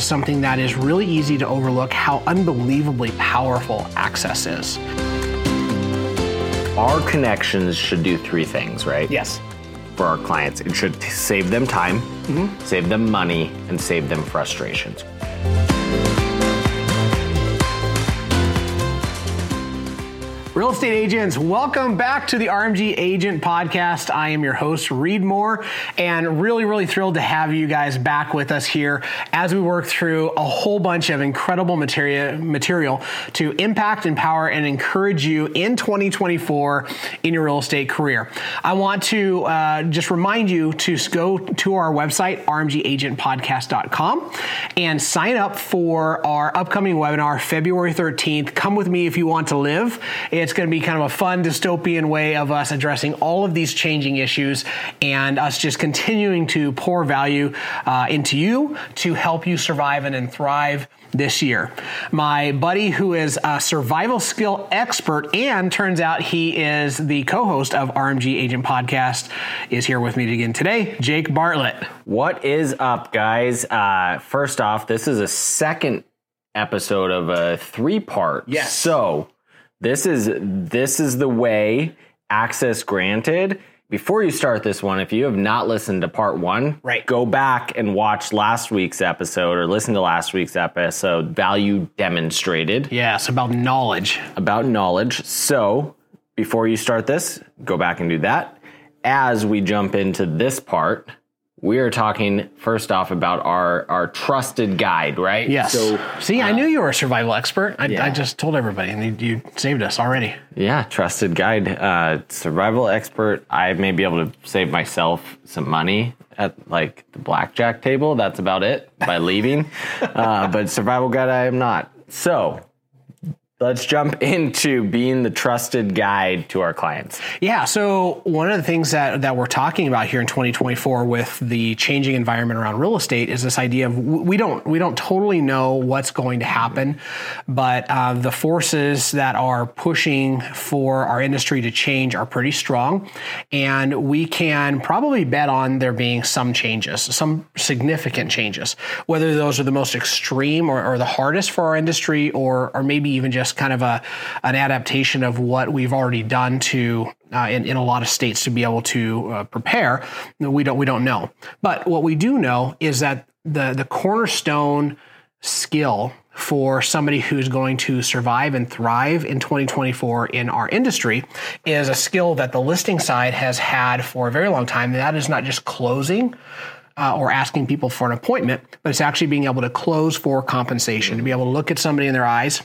is something that is really easy to overlook how unbelievably powerful access is. Our connections should do three things, right? Yes. For our clients, it should save them time, mm-hmm. save them money, and save them frustrations. Real estate agents, welcome back to the RMG Agent Podcast. I am your host, Reed Moore, and really, really thrilled to have you guys back with us here as we work through a whole bunch of incredible material, material to impact, empower, and encourage you in 2024 in your real estate career. I want to uh, just remind you to go to our website, rmgagentpodcast.com, and sign up for our upcoming webinar, February 13th. Come with me if you want to live. It's going to be kind of a fun dystopian way of us addressing all of these changing issues and us just continuing to pour value uh, into you to help you survive and, and thrive this year. My buddy, who is a survival skill expert and turns out he is the co host of RMG Agent Podcast, is here with me again today, Jake Bartlett. What is up, guys? Uh, first off, this is a second episode of a three part. Yes. So, this is this is the way access granted. Before you start this one, if you have not listened to part one, right. go back and watch last week's episode or listen to last week's episode, Value Demonstrated. Yes, about knowledge. About knowledge. So before you start this, go back and do that. As we jump into this part, we are talking first off about our our trusted guide, right? Yes. So, see, uh, I knew you were a survival expert. I, yeah. I just told everybody, and you, you, saved us already. Yeah, trusted guide, uh, survival expert. I may be able to save myself some money at like the blackjack table. That's about it by leaving. uh, but survival guide, I am not. So Let's jump into being the trusted guide to our clients. Yeah. So one of the things that, that we're talking about here in 2024 with the changing environment around real estate is this idea of we don't we don't totally know what's going to happen, but uh, the forces that are pushing for our industry to change are pretty strong, and we can probably bet on there being some changes, some significant changes, whether those are the most extreme or, or the hardest for our industry, or or maybe even just just kind of a an adaptation of what we've already done to uh, in, in a lot of states to be able to uh, prepare. We don't we don't know, but what we do know is that the the cornerstone skill for somebody who's going to survive and thrive in 2024 in our industry is a skill that the listing side has had for a very long time. And that is not just closing. Uh, or asking people for an appointment, but it's actually being able to close for compensation, to be able to look at somebody in their eyes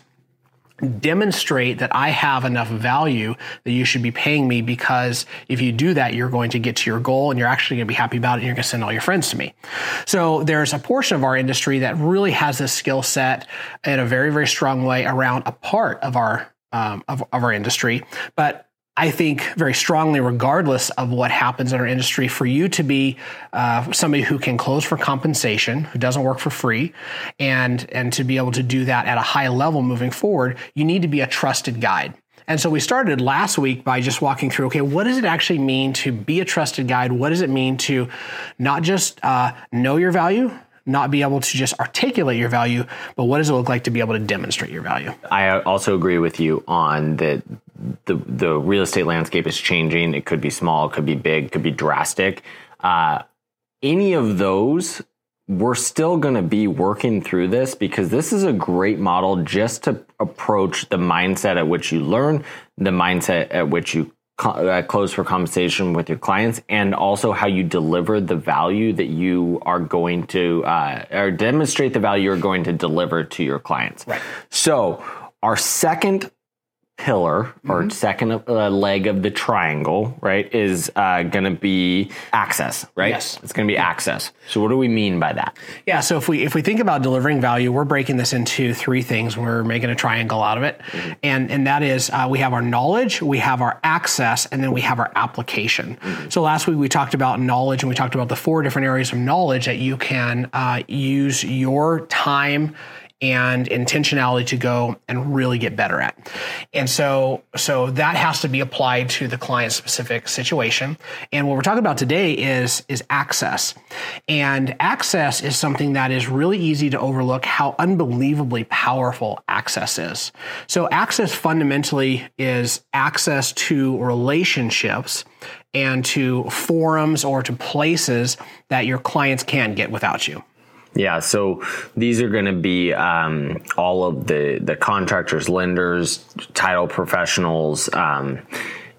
demonstrate that I have enough value that you should be paying me because if you do that, you're going to get to your goal and you're actually going to be happy about it and you're going to send all your friends to me. So there's a portion of our industry that really has this skill set in a very, very strong way around a part of our um, of, of our industry. But I think very strongly, regardless of what happens in our industry, for you to be uh, somebody who can close for compensation, who doesn't work for free, and and to be able to do that at a high level moving forward, you need to be a trusted guide. And so we started last week by just walking through, okay, what does it actually mean to be a trusted guide? What does it mean to not just uh, know your value, not be able to just articulate your value, but what does it look like to be able to demonstrate your value? I also agree with you on that the the real estate landscape is changing. It could be small, it could be big, it could be drastic. Uh, any of those, we're still going to be working through this because this is a great model just to approach the mindset at which you learn, the mindset at which you uh, close for conversation with your clients and also how you deliver the value that you are going to uh, or demonstrate the value you're going to deliver to your clients. Right. So our second pillar or mm-hmm. second uh, leg of the triangle, right, is uh, going to be access, right? Yes, it's going to be access. So, what do we mean by that? Yeah. So, if we if we think about delivering value, we're breaking this into three things. We're making a triangle out of it, mm-hmm. and and that is uh, we have our knowledge, we have our access, and then we have our application. Mm-hmm. So, last week we talked about knowledge, and we talked about the four different areas of knowledge that you can uh, use your time and intentionality to go and really get better at. And so, so that has to be applied to the client specific situation. And what we're talking about today is, is access. And access is something that is really easy to overlook how unbelievably powerful access is. So access fundamentally is access to relationships and to forums or to places that your clients can't get without you. Yeah, so these are going to be um, all of the the contractors, lenders, title professionals, um,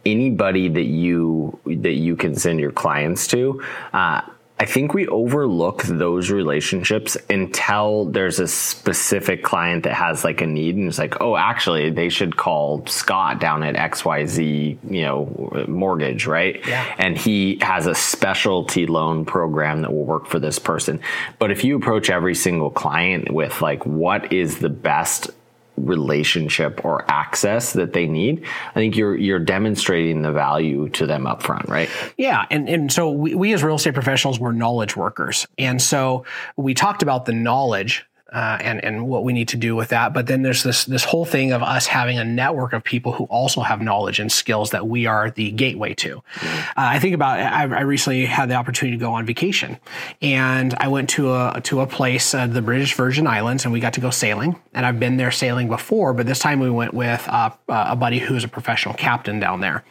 anybody that you that you can send your clients to. Uh, I think we overlook those relationships until there's a specific client that has like a need and it's like, oh, actually, they should call Scott down at XYZ, you know, mortgage, right? Yeah. And he has a specialty loan program that will work for this person. But if you approach every single client with like, what is the best relationship or access that they need, I think you're you're demonstrating the value to them up front, right? Yeah, and and so we, we as real estate professionals we're knowledge workers, and so we talked about the knowledge uh, and and what we need to do with that. But then there's this this whole thing of us having a network of people who also have knowledge and skills that we are the gateway to. Mm-hmm. Uh, I think about I, I, recently had the opportunity to go on vacation, and I went to a to a place, uh, the British Virgin Islands, and we got to go sailing. And I've been there sailing before, but this time we went with uh, a buddy who's a professional captain down there.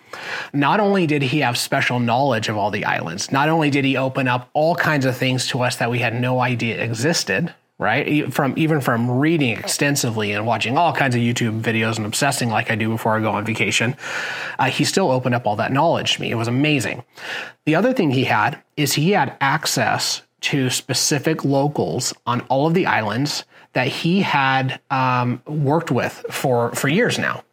Not only did he have special knowledge of all the islands, not only did he open up all kinds of things to us that we had no idea existed right? From even from reading extensively and watching all kinds of YouTube videos and obsessing like I do before I go on vacation, uh, he still opened up all that knowledge to me. It was amazing. The other thing he had is he had access to specific locals on all of the islands that he had um, worked with for for years now.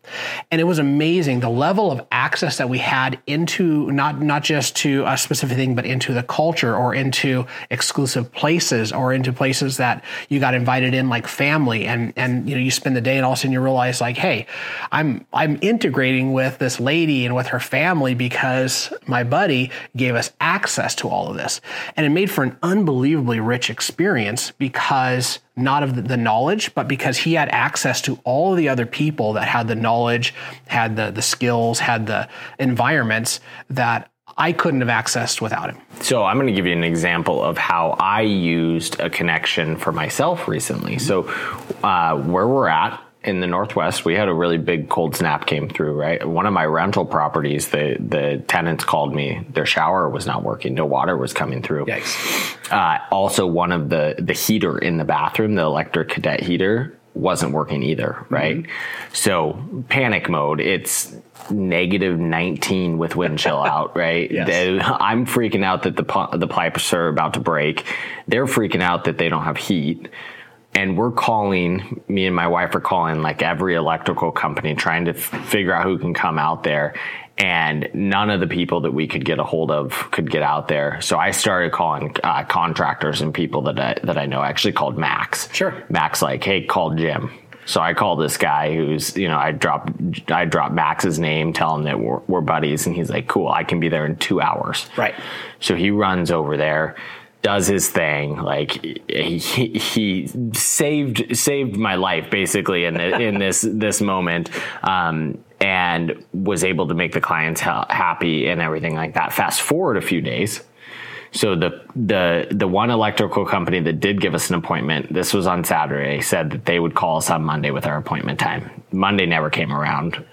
And it was amazing the level of access that we had into not not just to a specific thing but into the culture or into exclusive places or into places that you got invited in like family and and you know you spend the day and all of a sudden you realize like hey i'm i'm integrating with this lady and with her family because my buddy gave us access to all of this. And it made for an unbelievably rich experience because not of the knowledge, but because he had access to all of the other people that had the knowledge, had the, the skills, had the environments that I couldn't have accessed without him. So I'm going to give you an example of how I used a connection for myself recently. So uh, where we're at, in the Northwest, we had a really big cold snap came through, right? One of my rental properties, the, the tenants called me, their shower was not working. No water was coming through. Yikes. Uh, also one of the, the heater in the bathroom, the electric cadet heater wasn't working either, right? Mm-hmm. So panic mode. It's negative 19 with wind chill out, right? yes. They, I'm freaking out that the, the pipes are about to break. They're freaking out that they don't have heat and we're calling me and my wife are calling like every electrical company trying to f- figure out who can come out there. And none of the people that we could get a hold of could get out there. So i started calling uh, contractors and people that I, that I know. I actually called max. Sure. Max like hey call jim. So I called this guy who's, you know, I dropped, I dropped Max's name, tell him that we're, we're buddies, and he's like, "Cool, I can be there in two hours." Right. So he runs over there does his thing. Like he, he saved saved my life basically in in this this moment. Um, and was able to make the clients ha- happy and everything like that. Fast forward a few days, so the the the one electrical company that did give us an appointment, this was on Saturday, said that they would call us on Monday with our appointment time. Monday never came around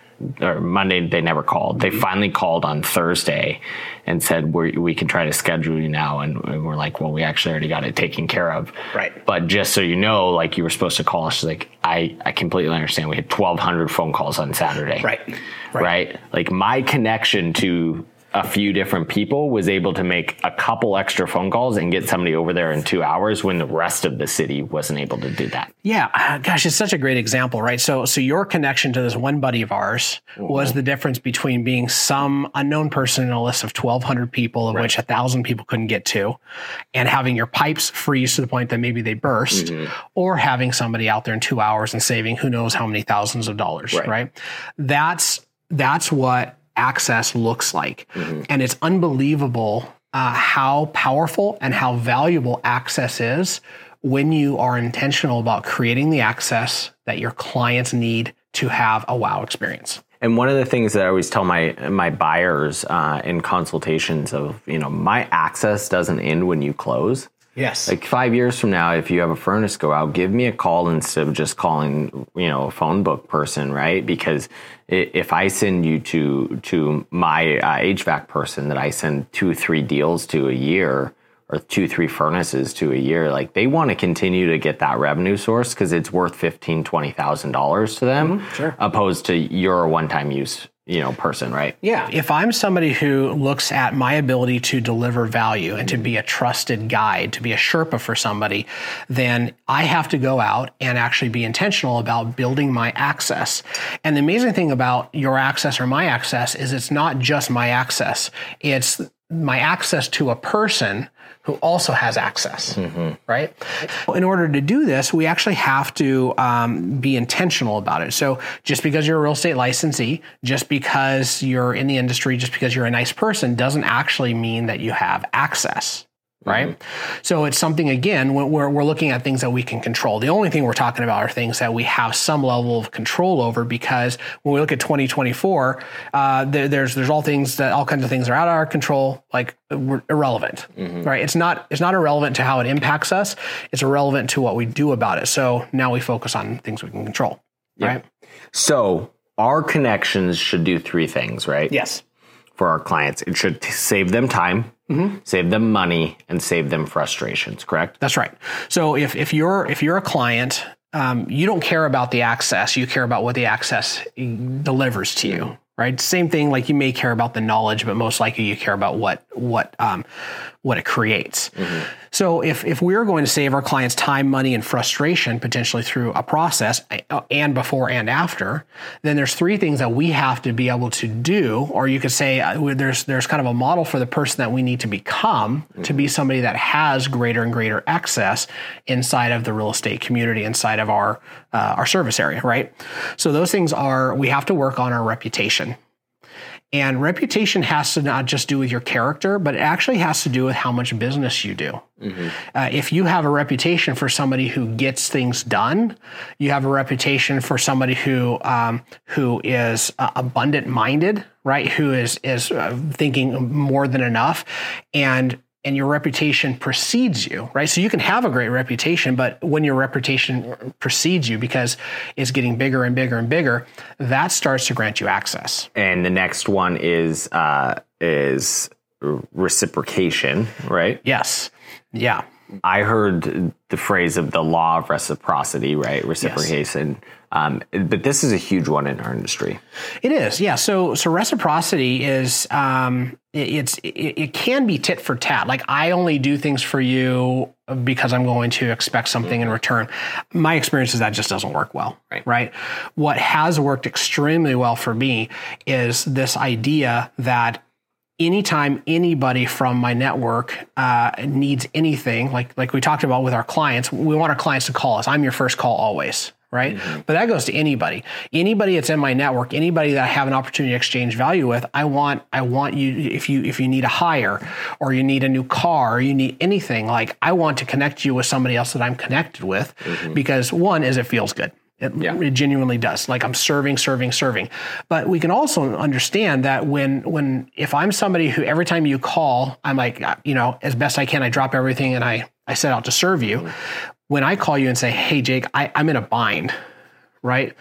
or Monday they never called. They mm-hmm. finally called on Thursday and said we we can try to schedule you now, and, and, we're like, well, we actually already got it taken care of. Right. But just so you know, like you were supposed to call us. Like I I completely understand. We had twelve hundred phone calls on Saturday. Right. right. Right. Like my connection to a few different people was able to make a couple extra phone calls and get somebody over there in two hours when the rest of the city wasn't able to do that. Yeah, uh, gosh, it's such a great example, right? So, so your connection to this one buddy of ours mm-hmm. was the difference between being some unknown person in a list of 1,200 people, of right. which a thousand people couldn't get to, and having your pipes freeze to the point that maybe they burst, mm-hmm. or having somebody out there in two hours and saving who knows how many thousands of dollars, right? right? That's that's what access looks like. Mm-hmm. And it's unbelievable uh, how powerful and how valuable access is when you are intentional about creating the access that your clients need to have a wow experience. And one of the things that I always tell my my buyers uh, in consultations of you know my access doesn't end when you close. Yes. Like five years from now, if you have a furnace go out, give me a call instead of just calling you know a phone book person, right? Because if I send you to to my uh, HVAC person that I send two three deals to a year, or two, three furnaces to a year, like they want to continue to get that revenue source because it's worth fifteen, twenty thousand dollars to them, mm-hmm, sure. opposed to your one-time use, you know, person, right? Yeah. If I'm somebody who looks at my ability to deliver value and to be a trusted guide, to be a Sherpa for somebody, then I have to go out and actually be intentional about building my access. And the amazing thing about your access or my access is it's not just my access. It's my access to a person who also has access, mm-hmm. right? In order to do this, we actually have to um, be intentional about it. So just because you're a real estate licensee, just because you're in the industry, just because you're a nice person, doesn't actually mean that you have access right? Mm-hmm. So it's something again we're we're looking at things that we can control. The only thing we're talking about are things that we have some level of control over because when we look at 2024, uh, there, there's there's all things that all kinds of things are out of our control, like we're irrelevant, mm-hmm. right? It's not it's not irrelevant to how it impacts us. It's irrelevant to what we do about it. So now we focus on things we can control, right? So our connections should do three things, right? Yes. For our clients, it should save them time Mm-hmm. Save them money and save them frustrations, correct? That's right. So if, if you're if you're a client, um, you don't care about the access, you care about what the access delivers to you right? Same thing, like you may care about the knowledge, but most likely you care about what what um, what it creates. Mm-hmm. So if if we're going to save our clients time, money, and frustration potentially through a process and before and after, then there's three things that we have to be able to do, or you could say uh, there's there's kind of a model for the person that we need to become mm-hmm. to be mm-hmm. somebody that has greater and greater access inside of the real estate community, inside of our uh, our service area, right? So those things are we have to work on our reputation. And reputation has to not just do with your character, but it actually has to do with how much business you do. Mm-hmm. Uh, if you have a reputation for somebody who gets things done, you have a reputation for somebody who um, who is uh, abundant minded, right? Who is is uh, thinking more than enough, and and your reputation precedes you, right? So you can have a great reputation, but when your reputation precedes you because it's getting bigger and bigger and bigger, that starts to grant you access. And the next one is uh, is reciprocation, right? Yes. Yeah. I heard the phrase of the law of reciprocity, right? Reciprocation. Yes. Um, but this is a huge one in our industry. It is, yeah. So, so reciprocity is um, it, it's it, it, can be tit for tat. Like I only do things for you because I'm going to expect something in return. My experience is that just doesn't work well, right? Right. What has worked extremely well for me is this idea that anytime anybody from my network uh, needs anything, like like we talked about with our clients, we want our clients to call us. I'm your first call always, right? Mm-hmm. But that goes to anybody. Anybody that's in my network, anybody that I have an opportunity to exchange value with, I want I want you if you if you need a hire or you need a new car or you need anything, like I want to connect you with somebody else that I'm connected with mm-hmm. because one is it feels good. It, yeah. it, genuinely does. Like I'm serving, serving, serving. But we can also understand that when, when, if I'm somebody who every time you call, I'm like, uh, you know, as best I can, I drop everything and I, I set out to serve you. Mm-hmm. When I call you and say, Hey, Jake, I, I'm in a bind, right?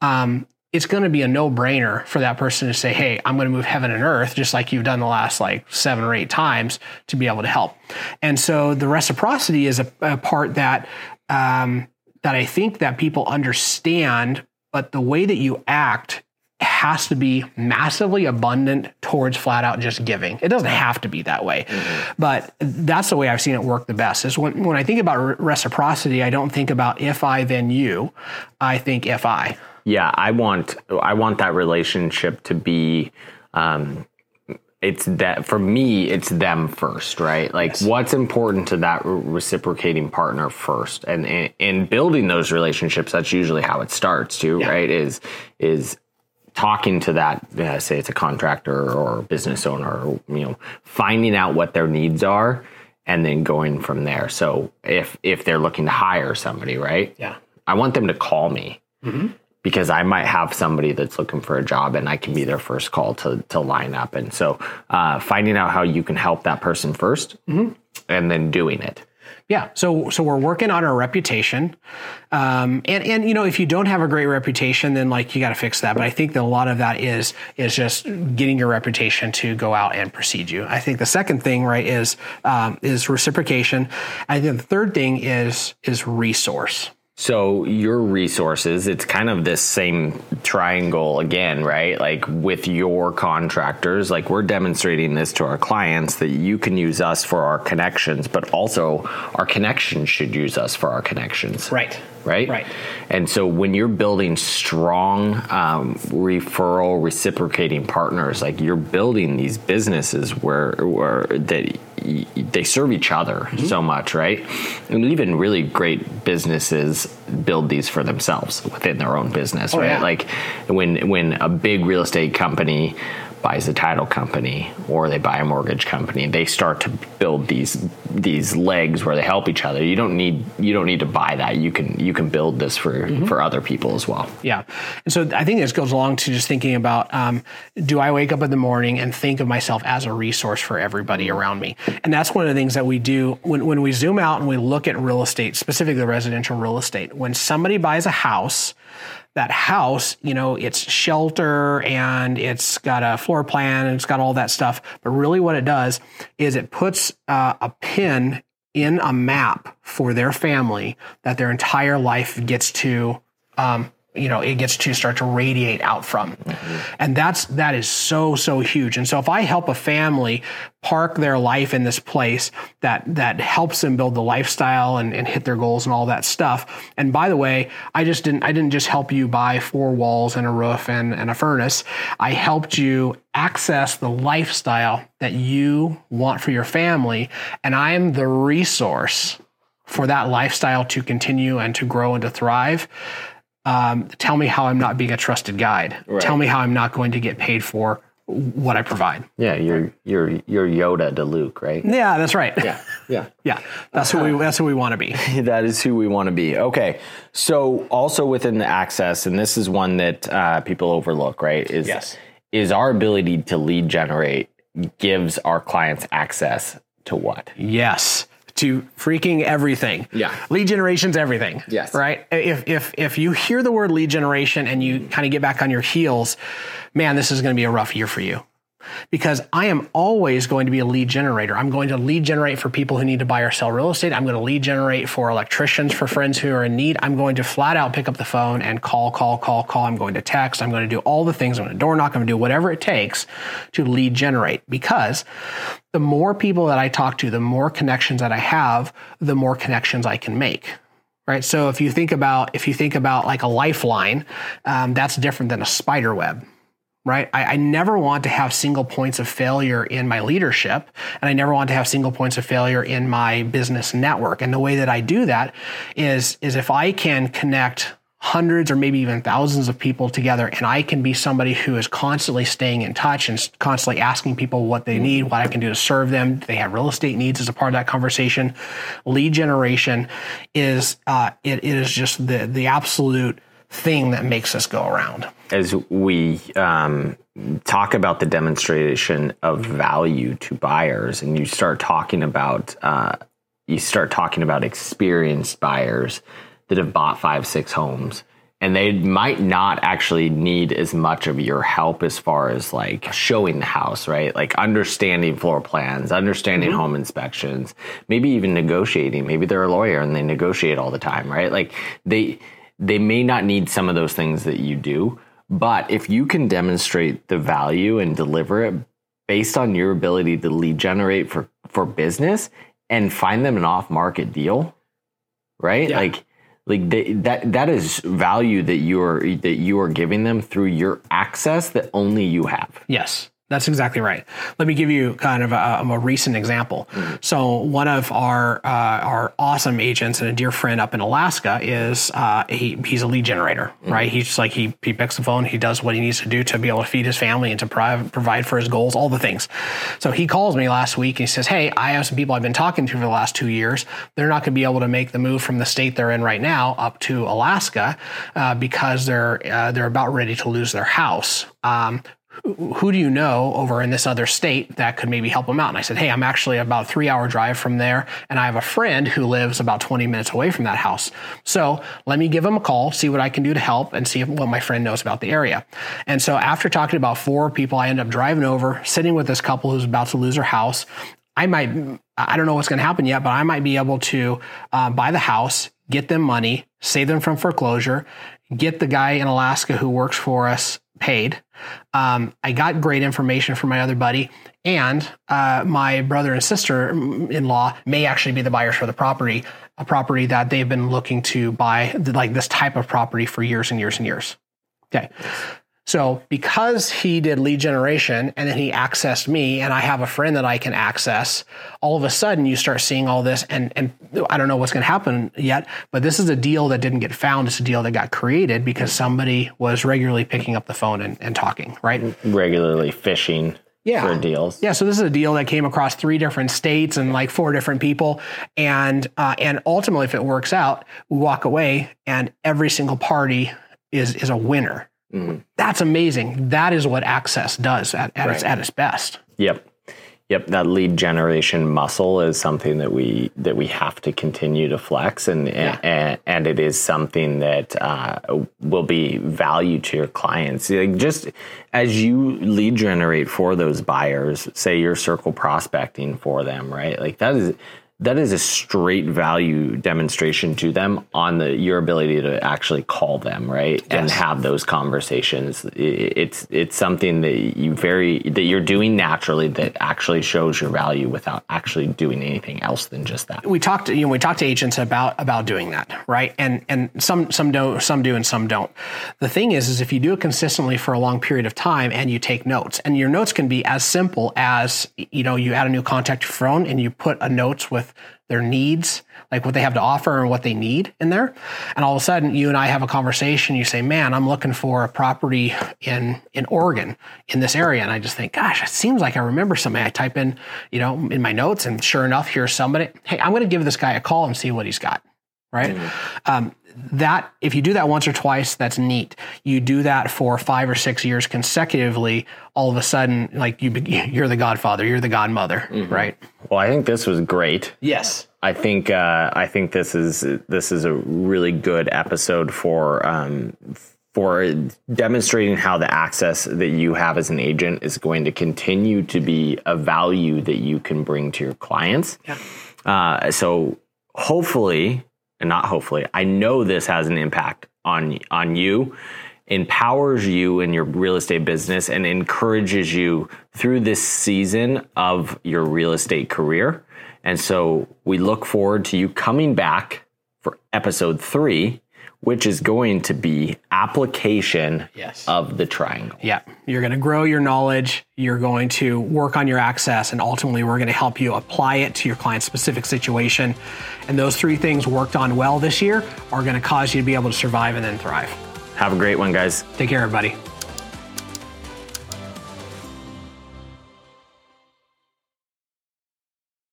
Um, it's going to be a no brainer for that person to say, Hey, I'm going to move heaven and earth, just like you've done the last like seven or eight times to be able to help. And so the reciprocity is a, a part that, um, that I think that people understand, but the way that you act has to be massively abundant towards flat out just giving. It doesn't have to be that way, mm-hmm. but that's the way I've seen it work the best. Is when when I think about reciprocity, I don't think about if I then you, I think if I. Yeah, I want I want that relationship to be um, it's that for me it's them first right like yes. what's important to that reciprocating partner first and in building those relationships that's usually how it starts too yeah. right is is talking to that uh, say it's a contractor or business owner or you know finding out what their needs are and then going from there. So if if they're looking to hire somebody, right? Yeah. I want them to call me because I might have somebody that's looking for a job and I can be their first call to to line up. And so uh, finding out how you can help that person 1st and then doing it. Yeah, so so we're working on our reputation, um, and and you know if you don't have a great reputation, then like you got to fix that. But I think that a lot of that is is just getting your reputation to go out and precede you. I think the second thing right is um, is reciprocation. I think the third thing is is resource. So your resources, it's kind of this same triangle again, right? Like with your contractors, like we're demonstrating this to our clients that you can use us for our connections, but also our connections should use us for our connections. Right. Right. Right. And so when you're building strong um, referral reciprocating partners, like you're building these businesses where, where that they serve each other mm-hmm. so much, right? And even really great businesses build these for themselves within their own business, oh, right? yeah. Like when when a big real estate company buys a title company or they buy a mortgage company, they start to build these these legs where they help each other. You don't need you don't need to buy that. You can you can build this for for other people as well. Yeah. And so I think this goes along to just thinking about um, do I wake up in the morning and think of myself as a resource for everybody around me? And that's one of the things that we do when, when we zoom out and we look at real estate, specifically residential real estate. When somebody buys a house, that house, you know, it's shelter and it's got a floor plan and it's got all that stuff. But really, what it does is it puts uh, a pin in a map for their family that their entire life gets to um, you know it gets to start to radiate out from. And that's that is so so huge. And so if i help a family park their life in this place that that helps them build the lifestyle and, and hit their goals and all that stuff. And by the way i just didn't i didn't just help you buy four walls and a roof and, and a furnace. I helped you access the lifestyle that you want for your family. And i am the resource for that lifestyle to continue and to grow and to thrive um, tell me how I'm not being a trusted guide. Tell me how I'm not going to get paid for what I provide. Yeah, you're you're you're Yoda to Luke, right? Yeah, that's right. Yeah, yeah. yeah, that's who we that's who we want to be. that is who we want to be. Okay, so also within the access, and this is one that uh, people overlook, right? Is Yes. is our ability to lead generate gives our clients access to what? Yes. To freaking everything. Yeah. Lead generation's everything. Yes. Right? If if if you hear the word lead generation and you kind of get back on your heels, man, this is going to be a rough year for you. Because I am always going to be a lead generator. I'm going to lead generate for people who need to buy or sell real estate. I'm going to lead generate for electricians, for friends who are in need. I'm going to flat out pick up the phone and call, call, call, call. I'm going to text. I'm going to do all the things. I'm going to door knock. I'm going to do whatever it takes to lead generate because the more people that I talk to, the more connections that I have, the more connections I can make. Right. So if you think about if you think about like a lifeline, um, that's different than a spider web. Right. I, I never want to have single points of failure in my leadership, and I never want to have single points of failure in my business network. And the way that I do that is is if I can connect hundreds or maybe even thousands of people together and I can be somebody who is constantly staying in touch and constantly asking people what they need, what I can do to serve them. They have real estate needs as a part of that conversation? Lead generation is uh, it, it is just the the absolute thing that makes us go around. As we um, talk about the demonstration of value to buyers, and you start talking about uh, you start talking about experienced buyers that have bought five, six homes. And they might not actually need as much of your help as far as like showing the house, right? Like understanding floor plans, understanding home inspections, maybe even negotiating. Maybe they're a lawyer and they negotiate all the time, right? Like they they may not need some of those things that you do, but if you can demonstrate the value and deliver it based on your ability to lead generate for for business and find them an off market deal, right? Yeah. Like like they, that that is value that you are that you are giving them through your access that only you have. Yes. That's exactly right. Let me give you kind of a, a more recent example. Mm-hmm. So one of our uh, our awesome agents and a dear friend up in Alaska is uh, he, he's a lead generator, mm-hmm. right? He's just like he he picks the phone, he does what he needs to do to be able to feed his family and to provide provide for his goals, all the things. So he calls me last week and he says, "Hey, I have some people I've been talking to for the last two years. They're not going to be able to make the move from the state they're in right now up to Alaska uh, because they're uh, they're about ready to lose their house." Um, who do you know over in this other state that could maybe help them out? And I said, Hey, I'm actually about three hour drive from there. And I have a friend who lives about 20 minutes away from that house. So let me give him a call, see what I can do to help and see what my friend knows about the area. And so after talking about four people, I end up driving over, sitting with this couple who's about to lose their house. I might, I don't know what's going to happen yet, but I might be able to uh, buy the house, get them money, save them from foreclosure, get the guy in Alaska who works for us paid. Um, I got great information from my other buddy, and uh, my brother and sister in law may actually be the buyers for the property, a property that they've been looking to buy, like this type of property for years and years and years. Okay. So because he did lead generation and then he accessed me and I have a friend that I can access, all of a sudden you start seeing all this and and I don't know what's going to happen yet, but this is a deal that didn't get found. It's a deal that got created because somebody was regularly picking up the phone and, and talking, right? Regularly fishing yeah. for deals. Yeah, so this is a deal that came across three different states and like four different people, and uh, and ultimately, if it works out, we walk away and every single party is is a winner Mm-hmm. That's amazing. That is what Access does at, at, right. its, at its best. Yep. Yep, that lead generation muscle is something that we that we have to continue to flex, and yeah. and, and it is something that uh, will be value to your clients. Like just as you lead generate for those buyers, say you're circle prospecting for them, right? Like that is that is a straight value demonstration to them on the your ability to actually call them right? Yes. and have those conversations. It's it's something that you very that you're doing naturally that actually shows your value without actually doing anything else than just that. We talked you know we talked to agents about about doing that right? And and some some don't some do and some don't. The thing is is if you do it consistently for a long period of time and you take notes and your notes can be as simple as you know you add a new contact to your phone and you put a notes with their needs, like what they have to offer and what they need in there. And all of a sudden, you and I have a conversation. You say, "Man, I'm looking for a property in in Oregon in this area," and I just think, "Gosh, it seems like I remember somebody." I type in, you know, in my notes, and sure enough, here's somebody. Hey, I'm going to give this guy a call and see what he's got. Right. Mm-hmm. Um, that if you do that once or twice, that's neat. You do that for five or six years consecutively, all of a sudden, like you, you're the godfather, you're the godmother, mm-hmm. right? Well, I think this was great. Yes, I think uh, I think this is this is a really good episode for um, for demonstrating how the access that you have as an agent is going to continue to be a value that you can bring to your clients. Yeah. Uh, so hopefully and not hopefully, I know this has an impact on on you, empowers you in your real estate business and encourages you through this season of your real estate career. And so we look forward to you coming back for episode 3 which is going to be application yes. of the triangle. Yeah. You're going to grow your knowledge, you're going to work on your access, and ultimately, we're going to help you apply it to your client's specific situation. And those three things worked on well this year are going to cause you to be able to survive and then thrive. Have a great one, guys. Take care, everybody.